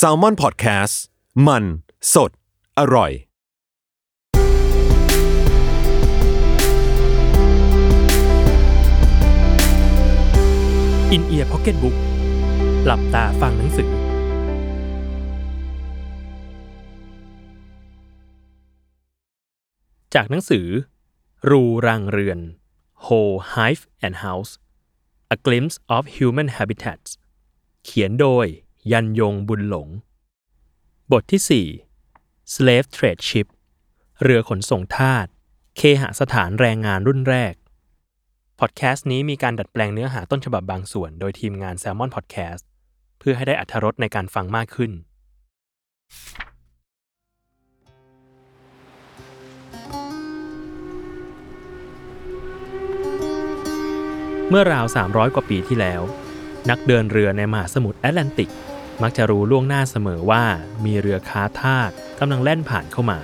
s a l m o n PODCAST มัน สด อร่อย In-Ear Pocketbook หลับตาฟังหนังสือ จากหนังสือ รูรังเรือน Whole Hive and House A Glimpse of Human Habitats เขียนโดยยันยงบุญหลง บทที่ 4 Slave Trade Ship เรือขนส่งทาส เคหสถานแรงงานรุ่นแรก พอดแคสต์นี้มีการดัดแปลงเนื้อหาต้นฉบับบางส่วนโดยทีมงาน Salmon Podcast เพื่อให้ได้อัธรสในการฟังมากขึ้น เมื่อราว 300 กว่าปีที่แล้ว นักเดินเรือในมหาสมุทรแอตแลนติก มักจะรู้ล่วงหน้าเสมอว่ามีเรือค้าทาสกำลังแล่นผ่านเข้ามา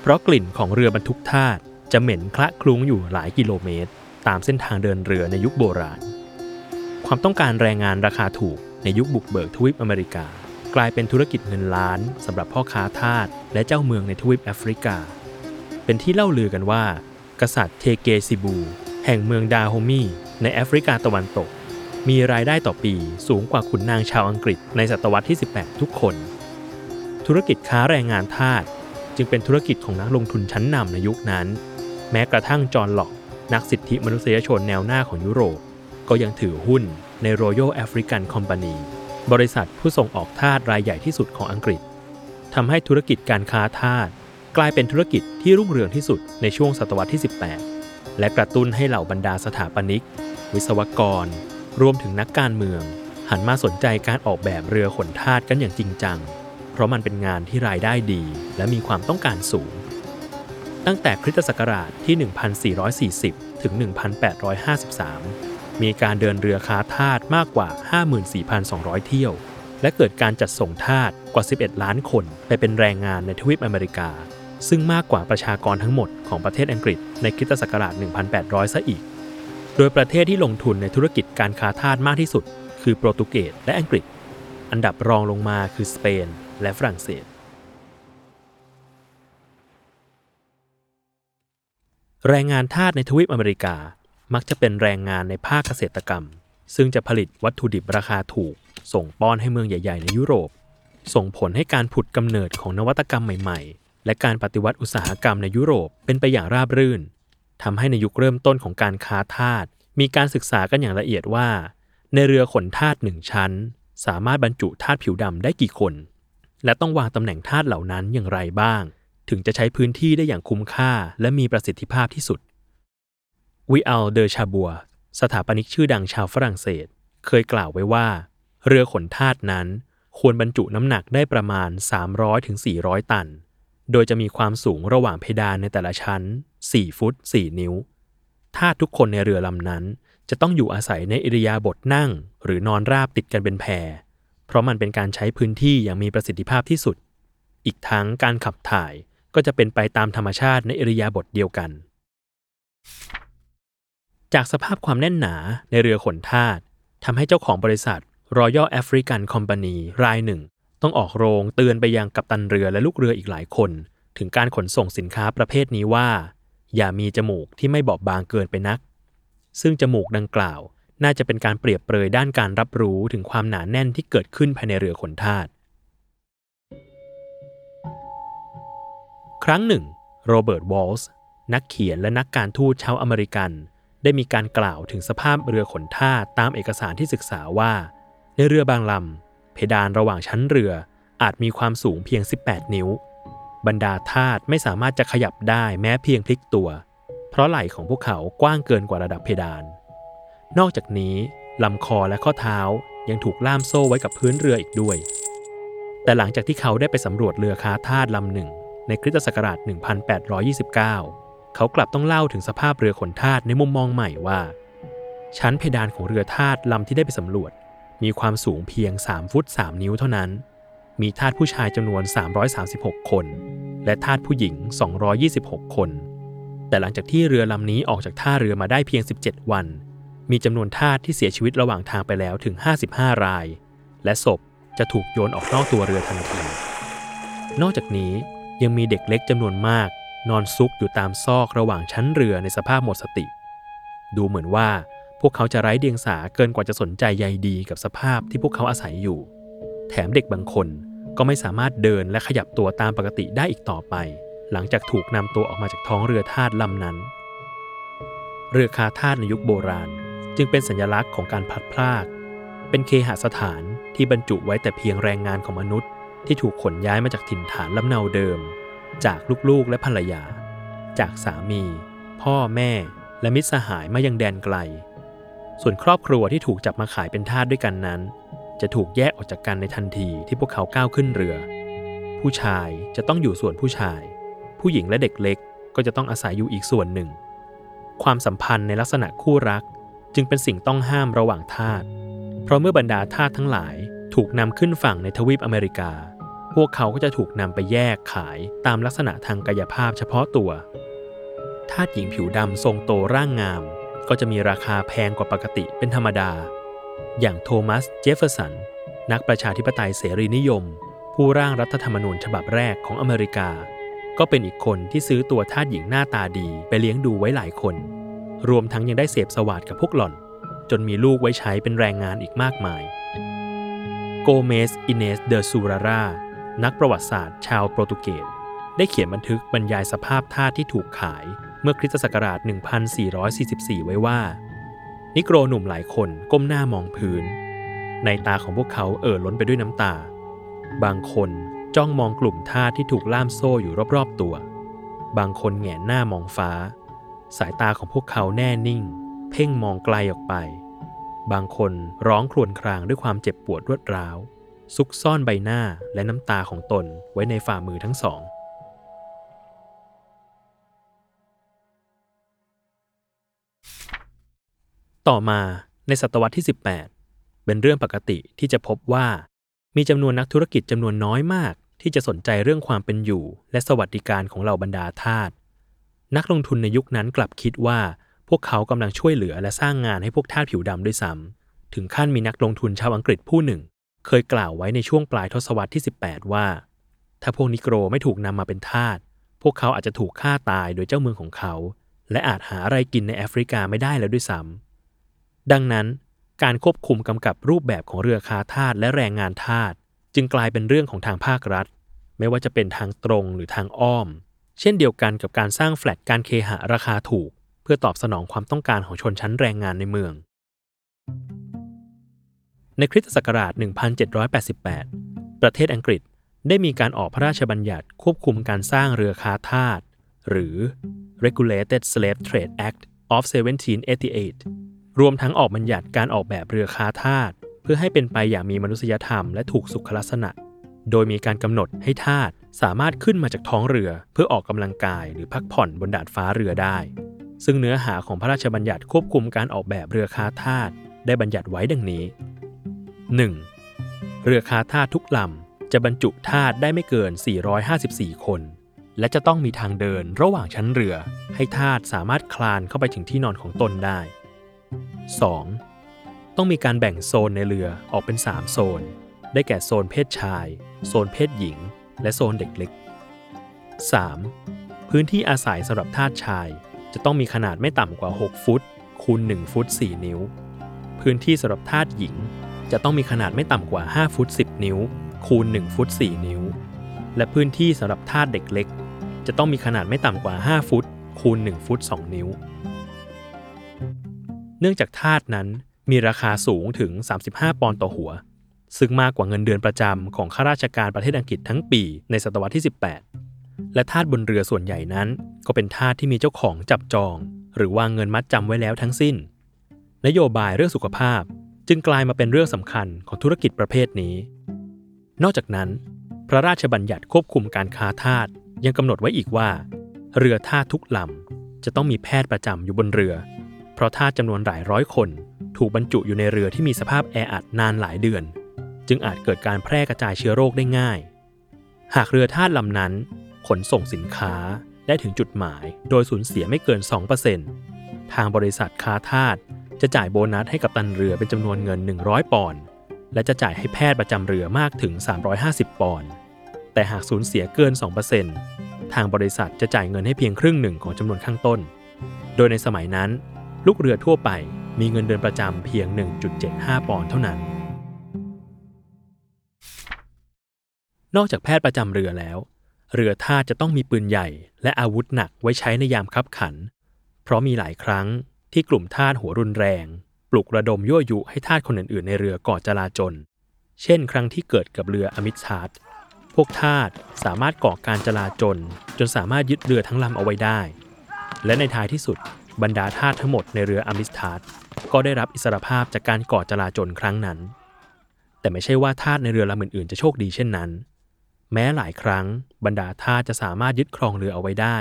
เพราะกลิ่นของเรือบรรทุกทาสจะเหม็นคละคลุ้งอยู่หลายกิโลเมตร ตามเส้นทางเดินเรือในยุคโบราณ ความต้องการแรงงานราคาถูกในยุคบุกเบิกทวีปอเมริกา กลายเป็นธุรกิจเงินล้านสำหรับพ่อค้าทาสและเจ้าเมืองในทวีปแอฟริกา เป็นที่เล่าลือกันว่า กษัตริย์เทเกซิบู แห่งเมืองดาโฮมีในแอฟริกาตะวันตก มีรายได้ต่อปีสูงกว่าขุนนางชาวอังกฤษในศตวรรษที่ 18 ทุกคน ธุรกิจค้าแรงงานทาสจึงเป็นธุรกิจของนักลงทุนชั้นนำในยุคนั้น แม้กระทั่งจอห์นล็อก นักสิทธิมนุษยชนแนวหน้าของยุโรป ก็ยังถือหุ้นใน Royal African Company บริษัทผู้ส่งออกทาสรายใหญ่ที่สุดของอังกฤษทำให้ธุรกิจการค้าทาสกลายเป็นธุรกิจที่รุ่งเรืองที่สุดในช่วงศตวรรษที่ 18 และกระตุ้นให้เหล่าบรรดาสถาปนิก วิศวกร รวมถึงนักการเมือง หันมาสนใจการออกแบบเรือขนทาสกันอย่างจริงจัง เพราะมันเป็นงานที่รายได้ดี และมีความต้องการสูง ตั้งแต่คริสตศักราชที่ 1440 ถึง 1853 มีการเดินเรือค้าทาสมากกว่า 54,200 เที่ยว และเกิดการจัดส่งทาสกว่า 11 ล้านคนไปเป็นแรงงานในทวีปอเมริกา ซึ่งมากกว่าประชากรทั้งหมดของประเทศอังกฤษในคริสตศักราช 1800 ซะอีก โดยประเทศที่ลงทุนในธุรกิจการค้าทาสมากที่สุด คือโปรตุเกสและอังกฤษ อันดับรองลงมาคือสเปนและฝรั่งเศส แรงงานทาสในทวีปอเมริกา มักจะเป็นแรงงานในภาคเกษตรกรรม ซึ่งจะผลิตวัตถุดิบราคาถูก ส่งป้อนให้เมืองใหญ่ ๆ ในยุโรป ส่งผลให้การผุดกำเนิดของนวัตกรรมใหม่ ๆ และการปฏิวัติอุตสาหกรรมในยุโรปเป็นไปอย่างราบรื่น ทำให้ในยุคเริ่มต้นของการค้าทาสมีการศึกษากันอย่างละเอียดว่า ในเรือขนทาสหนึ่งชั้น สามารถบรรจุทาสผิวดำได้กี่คน และต้องวางตำแหน่งทาสเหล่านั้นอย่างไรบ้าง ถึงจะใช้พื้นที่ได้อย่างคุ้มค่า และมีประสิทธิภาพที่สุดวิอัลเดอชาบัวสถาปนิกชื่อดังชาวฝรั่งเศส เคยกล่าวไว้ว่า เรือขนทาสนั้น ควรบรรจุน้ำหนักได้ประมาณ 300-400 ตัน โดยจะมีความสูงระหว่างเพดานในแต่ละชั้น 4 ฟุต 4 นิ้วทาทุกคนในเรือลำนั้น จะต้องอยู่อาศัยในอิริยาบถนั่ง หรือนอนราบติดกันเป็นแพร เพราะมันเป็นการใช้พื้นที่อย่างมีประสิทธิภาพที่สุด อีกทั้งการขับถ่ายก็จะเป็นไปตามธรรมชาติในอิริยาบถเดียวกัน จากสภาพความแน่นหนาในเรือขนทาสทำให้เจ้าของบริษัท Royal African Company รายหนึ่ง ต้องออกโรงเตือนไปยังกัปตันเรือและลูกเรืออีกหลายคน ถึงการขนส่งสินค้าประเภทนี้ว่า อย่ามีจมูกที่ไม่บอบบางเกินไปนัก ซึ่งจมูกดังกล่าวน่าจะเป็นการเปรียบเปรยด้านการรับรู้ถึงความหนาแน่นที่เกิดขึ้นภายในเรือขนทาสครั้งหนึ่ง โรเบิร์ตวอลส์นักเขียนและนักการทูตชาวอเมริกัน ได้มีการกล่าวถึงสภาพเรือขนทาสตามเอกสารที่ศึกษาว่า ในเรือบางลำ เพดานระหว่างชั้นเรือ อาจมีความสูงเพียง 18 นิ้ว บรรดาทาสไม่สามารถจะขยับได้แม้เพียงพลิกตัว เพราะไหล่ของพวกเขากว้างเกินกว่าระดับเพดาน นอกจากนี้ลำคอและข้อเท้ายังถูกล่ามโซ่ไว้กับพื้นเรืออีกด้วย แต่หลังจากที่เขาได้ไปสำรวจเรือค้าทาสลำหนึ่ง ในคริสตศักราช 1829 เขากลับต้องเล่าถึงสภาพเรือขนทาสในมุมมองใหม่ว่า ชั้นเพดานของเรือทาสลำที่ได้ไปสำรวจ มีความสูงเพียง 3 ฟุต 3 นิ้วเท่านั้น มีทาสผู้ชายจำนวน 336 คน และทาสผู้หญิง 226 คน แต่หลังจากที่เรือลำนี้ออกจากท่าเรือมาได้เพียง 17 วัน มีจำนวนทาสที่เสียชีวิตระหว่างทางไปแล้วถึง 55 ราย และศพจะถูกโยนออกนอกตัวเรือทันที นอกจากนี้ยังมีเด็กเล็กจำนวนมาก นอนซุกอยู่ตามซอกระหว่างชั้นเรือในสภาพหมดสติ ดูเหมือนว่า พวกเขาจะไร้เดียงสาเกินกว่าจะสนใจใยดีกับสภาพที่พวกเขาอาศัยอยู่ แถมเด็กบางคนก็ไม่สามารถเดินและขยับตัวตามปกติได้อีกต่อไป หลังจากถูกนำตัวออกมาจากท้องเรือทาสลำนั้น เรือคาทาสในยุคโบราณ จึงเป็นสัญลักษณ์ของการพัดพราก เป็นเคหสถานที่บรรจุไว้แต่เพียงแรงงานของมนุษย์ที่ถูกขนย้ายมาจากถิ่นฐานลำเนาเดิม จากลูกๆและภรรยา จากสามี พ่อแม่ และมิตรสหายมายังแดนไกล ส่วนครอบครัวที่ถูกจับมาขายเป็นทาสด้วยกันนั้น จะถูกแยกออกจากกันในทันทีที่พวกเขาก้าวขึ้นเรือ ผู้ชายจะต้องอยู่ส่วนผู้ชาย ผู้หญิงและเด็กเล็กก็จะต้องอาศัยอยู่อีกส่วนหนึ่ง ความสัมพันธ์ในลักษณะคู่รักจึงเป็นสิ่งต้องห้ามระหว่างทาส เพราะเมื่อบรรดาทาสทั้งหลายถูกนำขึ้นฝั่งในทวีปอเมริกา พวกเขาก็จะถูกนำไปแยกขายตามลักษณะทางกายภาพเฉพาะตัว ทาสหญิงผิวดำทรงโตร่างงาม ก็จะมีราคาแพงกว่าปกติเป็นธรรมดา อย่างโทมัส เจฟเฟอร์สัน นักประชาธิปไตยเสรีนิยม ผู้ร่างรัฐธรรมนูญฉบับแรกของอเมริกา ก็เป็นอีกคนที่ซื้อตัวทาสหญิงหน้าตาดีไปเลี้ยงดูไว้หลายคน รวมทั้งยังได้เสพสวาดกับพวกหล่อน จนมีลูกไว้ใช้เป็นแรงงานอีกมากมายโกเมส อิเนส เดอซูรารา นักประวัติศาสตร์ ชาวโปรตุเกสได้เขียนบันทึกบรรยายสภาพทาสที่ถูกขาย เมื่อคริสตศักราช 1444 ไว้ว่า นิโกรหนุ่มหลายคนก้มหน้ามองพื้น ในตาของพวกเขาเอ่อล้นไปด้วยน้ำตา บางคนจ้องมองกลุ่มท่าที่ถูกล่ามโซ่อยู่รอบๆตัว บางคนแหงนหน้ามองฟ้า สายตาของพวกเขาแน่นิ่ง เพ่งมองไกลออกไป บางคนร้องครวญครางด้วยความเจ็บปวดรวดร้าว ซุกซ่อนใบหน้าและน้ำตาของตนไว้ในฝ่ามือทั้งสอง ต่อมาในศตวรรษที่ 18 เป็นเรื่องปกติที่จะพบว่า มีจำนวนนักธุรกิจจำนวนน้อยมาก ที่จะสนใจเรื่องความเป็นอยู่ และสวัสดิการของเหล่าบรรดาทาสนักลงทุนในยุคนั้นกลับคิดว่า พวกเขากำลังช่วยเหลือและสร้างงานให้พวกทาสผิวดำด้วยซ้ำถึงขั้นมีนักลงทุนชาวอังกฤษผู้หนึ่ง เคยกล่าวไว้ในช่วงปลายทศวรรษที่ 18 ว่า ถ้าพวกนิโกรไม่ถูกนำมาเป็นทาสพวกเขาอาจจะถูกฆ่าตายโดยเจ้าเมืองของเขา และอาจหาอะไรกินในแอฟริกาไม่ได้แล้วด้วยซ้ำ ดังนั้นการควบคุมกำกับรูปแบบของเรือคาทาสและแรงงานทาสจึงกลายเป็นเรื่องของทางภาครัฐ ไม่ว่าจะเป็นทางตรงหรือทางอ้อม เช่นเดียวกันกับการสร้างแฟลตการเคหะราคาถูก เพื่อตอบสนองความต้องการของชนชั้นแรงงานในเมือง ในคริสตศักราช 1788 ประเทศอังกฤษได้มีการออกพระราชบัญญัติควบคุมการสร้างเรือคาทาสหรือ Regulated Slave Trade Act of 1788 รวมทั้งออกบัญญัติการออกแบบเรือคาทาสเพื่อให้เป็นไปอย่างมีมนุษยธรรมและถูกสุขลักษณะ โดยมีการกำหนดให้ทาสสามารถขึ้นมาจากท้องเรือเพื่อออกกำลังกายหรือพักผ่อนบนดาดฟ้าเรือได้ ซึ่งเนื้อหาของพระราชบัญญัติควบคุมการออกแบบเรือคาทาสได้บัญญัติไว้ดังนี้ 1. เรือคาทาสทุกลำจะบรรจุทาสได้ไม่เกิน 454 คน และจะต้องมีทางเดินระหว่างชั้นเรือ ให้ทาสสามารถคลานเข้าไปถึงที่นอนของตนได้ 2. ต้องมีการแบ่งโซนในเรือออกเป็น 3 โซน ได้แก่โซนเพศชาย โซนเพศหญิง และโซนเด็กเล็ก 3. พื้นที่อาศัยสำหรับทาสชาย จะต้องมีขนาดไม่ต่ำกว่า 6 ฟุต คูณ 1 ฟุต 4 นิ้ว พื้นที่สำหรับทาสหญิง จะต้องมีขนาดไม่ต่ำกว่า 5 ฟุต 10 นิ้ว คูณ 1 ฟุต 4 นิ้ว และพื้นที่สำหรับทาสเด็กเล็ก จะต้องมีขนาดไม่ต่ำกว่า 5 ฟุต คูณ 1 ฟุต 2 นิ้ว เนื่องจากทาสนั้นมีราคาสูงถึง 35 ปอนด์ต่อหัว ซึ่งมากกว่าเงินเดือนประจำของข้าราชการประเทศอังกฤษทั้งปีในศตวรรษที่ 18 และทาสบนเรือส่วนใหญ่นั้น ก็เป็นทาสที่มีเจ้าของจับจอง หรือวางเงินมัดจำไว้แล้วทั้งสิ้น นโยบายเรื่องสุขภาพจึงกลายมาเป็นเรื่องสำคัญของธุรกิจประเภทนี้ นอกจากนั้น พระราชบัญญัติควบคุมการค้าทาสยังกำหนดไว้อีกว่า เรือทาทุกลำจะต้องมีแพทย์ประจำอยู่บนเรือ เพราะทาสจำนวนหลายร้อยคน ถูกบรรจุอยู่ในเรือที่มีสภาพแออัดนานหลายเดือน จึงอาจเกิดการแพร่กระจายเชื้อโรคได้ง่าย หากเรือทาสลำนั้น ขนส่งสินค้าได้ถึงจุดหมาย โดยสูญเสียไม่เกิน 2%ทางบริษัทค้าทาสจะจ่ายโบนัสให้กับตันเรือเป็นจำนวนเงิน 100 ปอนด์และจะจ่ายให้แพทย์ประจำเรือมากถึง 350 ปอนด์แต่หากสูญเสียเกิน 2%ทางบริษัทจะจ่ายเงินให้เพียงครึ่งหนึ่งของจำนวนข้างต้น โดยในสมัยนั้น ลูกเรือทั่วไปมีเงินเดือนประจำเพียง 1.75 ปอนด์เท่านั้น นอกจากแพทย์ประจำเรือแล้ว เรือท่าจะต้องมีปืนใหญ่ และอาวุธหนักไว้ใช้ในยามคับขัน เพราะมีหลายครั้งที่กลุ่มทาสหัวรุนแรง ปลุกระดมยั่วยุให้ทาสคนอื่นๆ ในเรือก่อจลาจล เช่น ครั้งที่เกิดกับเรืออมิชาร์ดพวกทาสสามารถก่อการจลาจล จนสามารถยึดเรือทั้งลำเอาไว้ได้ และในท้ายที่สุด บรรดาทาสทั้งหมดในเรืออมิสทาร์ดก็ได้รับอิสรภาพจากการก่อจลาจลครั้งนั้น แต่ไม่ใช่ว่าทาสในเรือลำอื่นๆจะโชคดีเช่นนั้น แม้หลายครั้งบรรดาทาสจะสามารถยึดครองเรือเอาไว้ได้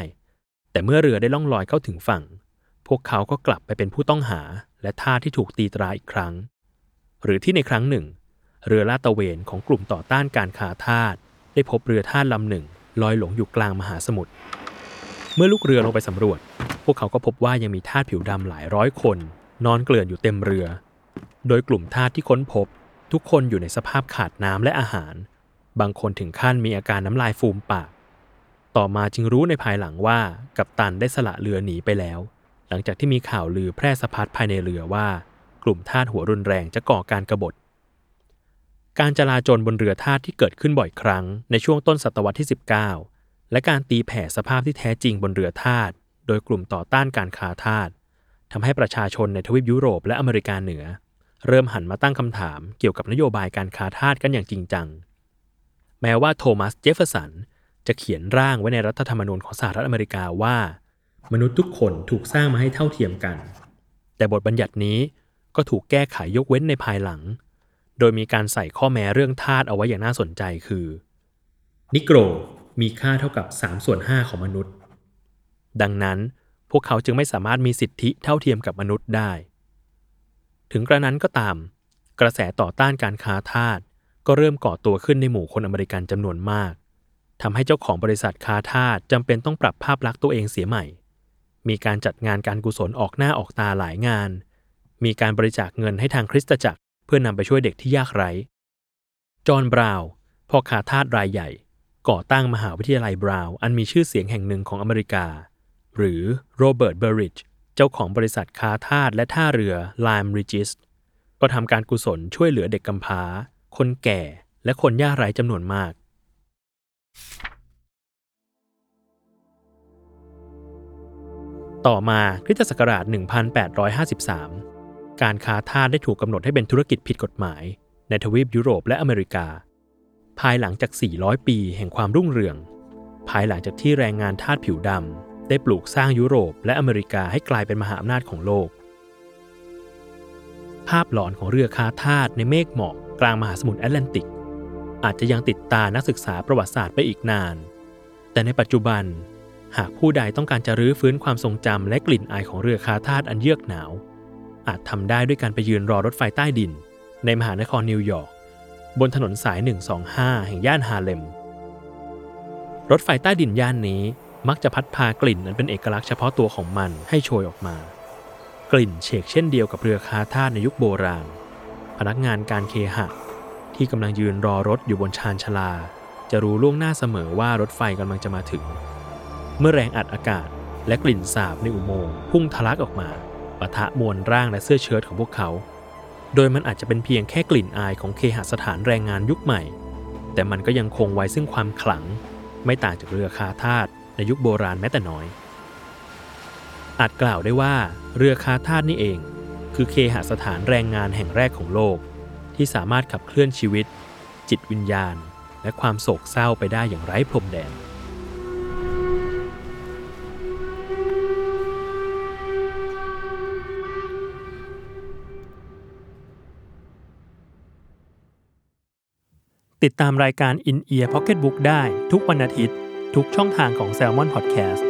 แต่เมื่อเรือได้ล่องลอยเข้าถึงฝั่ง พวกเขาก็กลับไปเป็นผู้ต้องหาและทาสที่ถูกตีตราอีกครั้ง หรือที่ในครั้งหนึ่ง เรือลาดตระเวนของกลุ่มต่อต้านการค้าทาสได้พบเรือทาสลำหนึ่งลอยหลงอยู่กลางมหาสมุทรเมื่อลูกเรือลงไปสำรวจ พวกเขาก็พบว่ายังมีทาสผิวดำหลายร้อยคน นอนเกลื่อนอยู่เต็มเรือ โดยกลุ่มทาสที่ค้นพบ ทุกคนอยู่ในสภาพขาดน้ำและอาหาร บางคนถึงขั้นมีอาการน้ำลายฟูมปาก ต่อมาจึงรู้ในภายหลังว่ากัปตันได้สละเรือหนีไปแล้ว หลังจากที่มีข่าวลือแพร่สะพัดภายในเรือว่า กลุ่มทาสหัวรุนแรงจะก่อการกรบฏการจลาจลบนเรือทาสที่เกิดขึ้นบ่อยครั้งในช่วงต้นศตวรรษที่ 19 และการตีแผ่สภาพที่แท้จริงบนเรือทาส โดยกลุ่มต่อต้านการค้าทาสทำให้ประชาชนในทวีปยุโรปและอเมริกาเหนือ เริ่มหันมาตั้งคำถามเกี่ยวกับนโยบายการค้าทาสกันอย่างจริงจัง แม้ว่าโทมัสเจฟเฟอร์สันจะเขียนร่างไว้ในรัฐธรรมนูญของสหรัฐอเมริกาว่า มนุษย์ทุกคนถูกสร้างมาให้เท่าเทียมกัน แต่บทบัญญัตินี้ก็ถูกแก้ไขยกเว้นในภายหลัง โดยมีการใส่ข้อแม้เรื่องทาสเอาไว้อย่างน่าสนใจคือ นิโกรมีค่าเท่ากับ3ส่วน5ของมนุษย์ ดังนั้นพวกเขาจึงไม่สามารถมีสิทธิเท่าเทียมกับมนุษย์ได้ ถึงกระนั้นก็ตาม กระแสต่อต้านการค้าทาสก็เริ่มก่อตัวขึ้นในหมู่คนอเมริกันจำนวนมากทำให้เจ้าของบริษัทค้าทาสจำเป็นต้องปรับภาพลักษณ์ตัวเองเสียใหม่ มีการจัดงานการกุศลออกหน้าออกตาหลายงาน มีการบริจาคเงินให้ทางคริสตจักร เพื่อนำไปช่วยเด็กที่ยากไร้ จอห์นบราว์พ่อค้าทาสรายใหญ่ ก่อตั้งมหาวิทยาลัยบราว์อันมีชื่อเสียงแห่งหนึ่งของอเมริกา หรือโรเบิร์ตเบอริจเจ้าของบริษัทค้าทาสและท่าเรือไลม์ริจิสก็ทำการกุศลช่วยเหลือเด็กกำพร้า คนแก่และคนยากไร้จำนวนมาก ต่อมาคริสตศักราช 1853 การค้าทาสได้ถูกกำหนดให้เป็นธุรกิจผิดกฎหมาย ในทวีปยุโรปและอเมริกา ภายหลังจาก 400 ปีแห่งความรุ่งเรือง ภายหลังจากที่แรงงานทาสผิวดำ ได้ปลูกสร้างยุโรปและอเมริกาให้กลายเป็นมหาอำนาจของโลก ภาพหลอนของเรือค้าทาสในเมฆหมอกกลางมหาสมุทรแอตแลนติก อาจจะยังติดตานักศึกษาประวัติศาสตร์ไปอีกนาน แต่ในปัจจุบัน หากผู้ใดต้องการจะรื้อฟื้นความทรงจำและกลิ่นอายของเรือค้าทาสอันเยือกหนาว อาจทำได้ด้วยการไปยืนรอรถไฟใต้ดิน ในมหานครนิวยอร์กบนถนนสาย 125 แห่งย่านฮาร์เล็ม รถไฟใต้ดินย่านนี้ มักจะพัดพากลิ่นอันเป็นเอกลักษณ์เฉพาะตัวของมันให้โชยออกมา กลิ่นเฉกเช่นเดียวกับเรือค้าทาสในยุคโบราณ พนักงานการเคหะ ที่กำลังยืนรอรถอยู่บนชานชาลา จะรู้ล่วงหน้าเสมอว่ารถไฟกำลังจะมาถึง เมื่อแรงอัดอากาศและกลิ่นสาบในอุโมงค์พุ่งทะลักออกมาปะทะมวลร่างและเสื้อเชิ้ตของพวกเขา โดยมันอาจจะเป็นเพียงแค่กลิ่นอายของเคหสถานแรงงานยุคใหม่ แต่มันก็ยังคงไว้ซึ่งความขลัง ไม่ต่างจากเรือคาทาส ในยุคโบราณแม้แต่น้อย อาจกล่าวได้ว่าเรือคาทาสนี่เอง คือเคหสถานแรงงานแห่งแรกของโลก ที่สามารถขับเคลื่อนชีวิต จิตวิญญาณ และความโศกเศร้าไปได้อย่างไร้พรมแดนติดตามรายการ In Ear Pocket Book ได้ทุกวันอาทิตย์ ทุกช่องทางของ s ซ l m o n Podcast